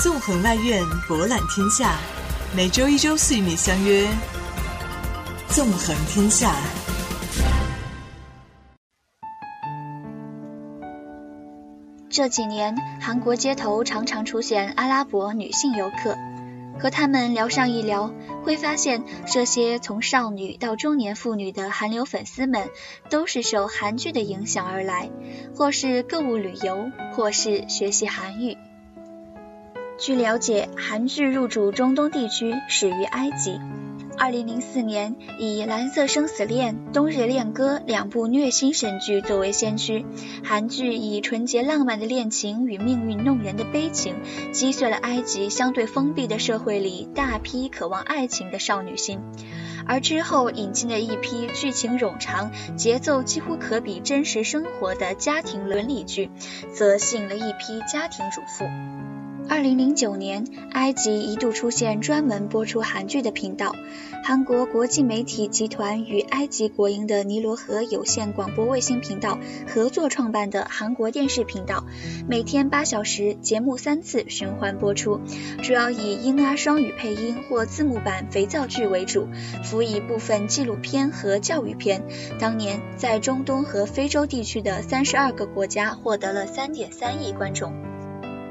纵横外院，博览天下。每周一、周四与你相约《纵横天下》。这几年，韩国街头常常出现阿拉伯女性游客。和他们聊上一聊，会发现这些从少女到中年妇女的韩流粉丝们，都是受韩剧的影响而来，或是购物旅游，或是学习韩语。据了解，韩剧入主中东地区始于埃及。二零零四年，以《蓝色生死恋》《冬日恋歌》两部虐心神剧作为先驱，韩剧以纯洁浪漫的恋情与命运弄人的悲情，击碎了埃及相对封闭的社会里大批渴望爱情的少女心。而之后引进的一批剧情冗长、节奏几乎可比真实生活的家庭伦理剧，则吸引了一批家庭主妇。二零零九年，埃及一度出现专门播出韩剧的频道。韩国国际媒体集团与埃及国营的尼罗河有线广播卫星频道合作创办的韩国电视频道，每天八小时，节目三次循环播出，主要以英阿双语配音或字幕版肥皂剧为主，辅以部分纪录片和教育片。当年在中东和非洲地区的三十二个国家获得了三点三亿观众。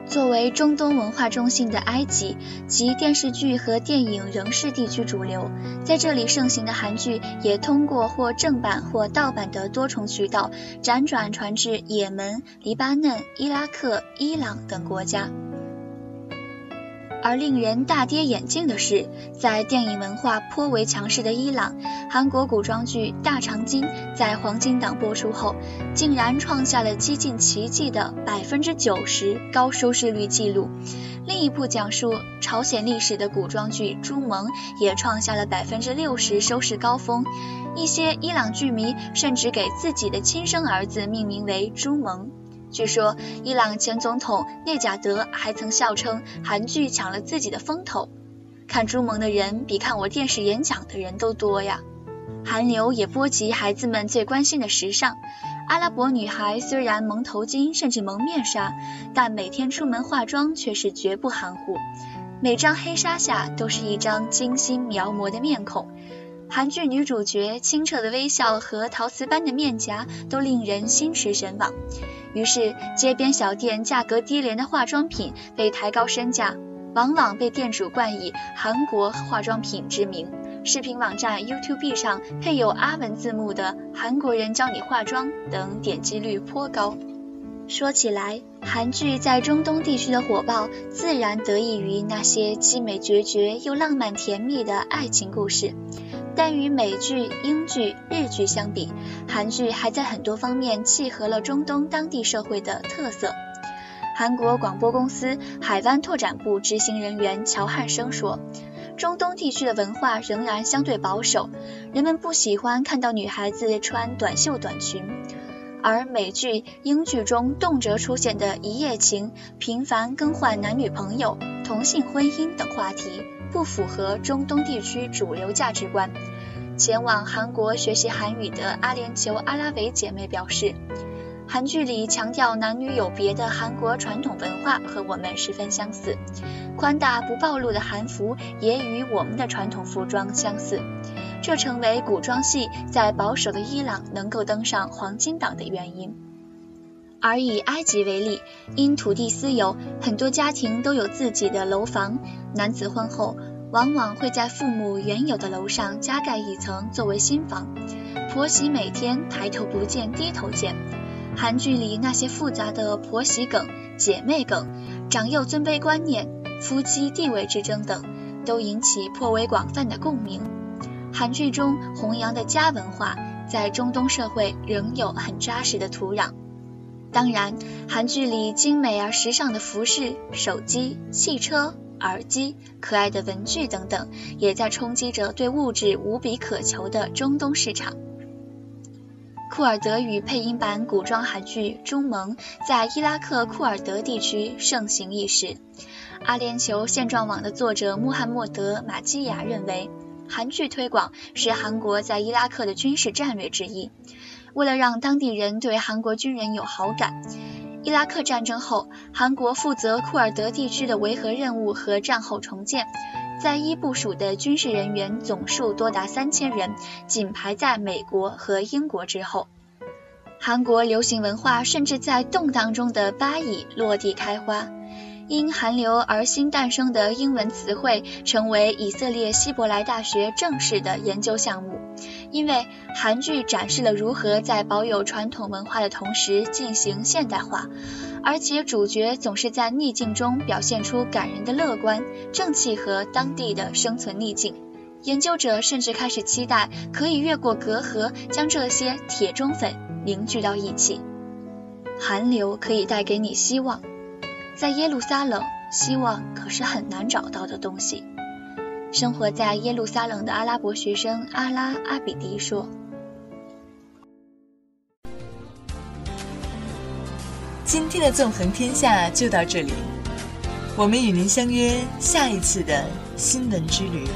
作为中东文化中心的埃及，其电视剧和电影仍是地区主流。在这里盛行的韩剧，也通过或正版或盗版的多重渠道，辗转传至也门、黎巴嫩、伊拉克、伊朗等国家。而令人大跌眼镜的是，在电影文化颇为强势的伊朗，韩国古装剧《大长今》在黄金档播出后，竟然创下了几近奇迹的百分之九十高收视率记录。另一部讲述朝鲜历史的古装剧《朱蒙》也创下了百分之六十收视高峰。一些伊朗剧迷甚至给自己的亲生儿子命名为朱蒙。据说，伊朗前总统内贾德还曾笑称韩剧抢了自己的风头。看《朱蒙》的人比看我电视演讲的人都多呀。韩流也波及孩子们最关心的时尚。阿拉伯女孩虽然蒙头巾甚至蒙面纱，但每天出门化妆却是绝不含糊。每张黑纱下都是一张精心描摹的面孔。韩剧女主角清澈的微笑和陶瓷般的面颊都令人心驰神往。于是，街边小店价格低廉的化妆品被抬高身价，往往被店主冠以“韩国化妆品”之名。视频网站 YouTube 上配有阿文字幕的“韩国人教你化妆”等点击率颇高。说起来，韩剧在中东地区的火爆，自然得益于那些凄美决绝又浪漫甜蜜的爱情故事。但与美剧、英剧、日剧相比，韩剧还在很多方面契合了中东当地社会的特色。韩国广播公司海湾拓展部执行人员乔汉生说：“中东地区的文化仍然相对保守，人们不喜欢看到女孩子穿短袖短裙，而美剧、英剧中动辄出现的一夜情、频繁更换男女朋友、同性婚姻等话题。”不符合中东地区主流价值观。前往韩国学习韩语的阿联酋阿拉维姐妹表示，韩剧里强调男女有别的韩国传统文化和我们十分相似，宽大不暴露的韩服也与我们的传统服装相似，这成为古装戏在保守的伊朗能够登上黄金档的原因。而以埃及为例，因土地私有，很多家庭都有自己的楼房。男子婚后，往往会在父母原有的楼上加盖一层作为新房。婆媳每天抬头不见低头见。韩剧里那些复杂的婆媳梗、姐妹梗、长幼尊卑观念、夫妻地位之争等，都引起颇为广泛的共鸣。韩剧中弘扬的家文化，在中东社会仍有很扎实的土壤。当然，韩剧里精美而时尚的服饰、手机、汽车、耳机、可爱的文具等等，也在冲击着对物质无比渴求的中东市场。库尔德语配音版古装韩剧《中蒙》在伊拉克库尔德地区盛行一时。阿联酋现状网的作者穆罕默德·马基亚认为，韩剧推广是韩国在伊拉克的军事战略之一。为了让当地人对韩国军人有好感，伊拉克战争后，韩国负责库尔德地区的维和任务和战后重建，在伊部署的军事人员总数多达三千人，仅排在美国和英国之后。韩国流行文化甚至在动荡中的巴以落地开花。因韩流而新诞生的英文词汇，成为以色列希伯来大学正式的研究项目。因为韩剧展示了如何在保有传统文化的同时进行现代化，而且主角总是在逆境中表现出感人的乐观、正气和当地的生存逆境。研究者甚至开始期待可以越过隔阂，将这些铁中粉凝聚到一起。韩流可以带给你希望。在耶路撒冷，希望可是很难找到的东西。生活在耶路撒冷的阿拉伯学生阿拉阿比迪说：“今天的纵横天下就到这里，我们与您相约下一次的新闻之旅。”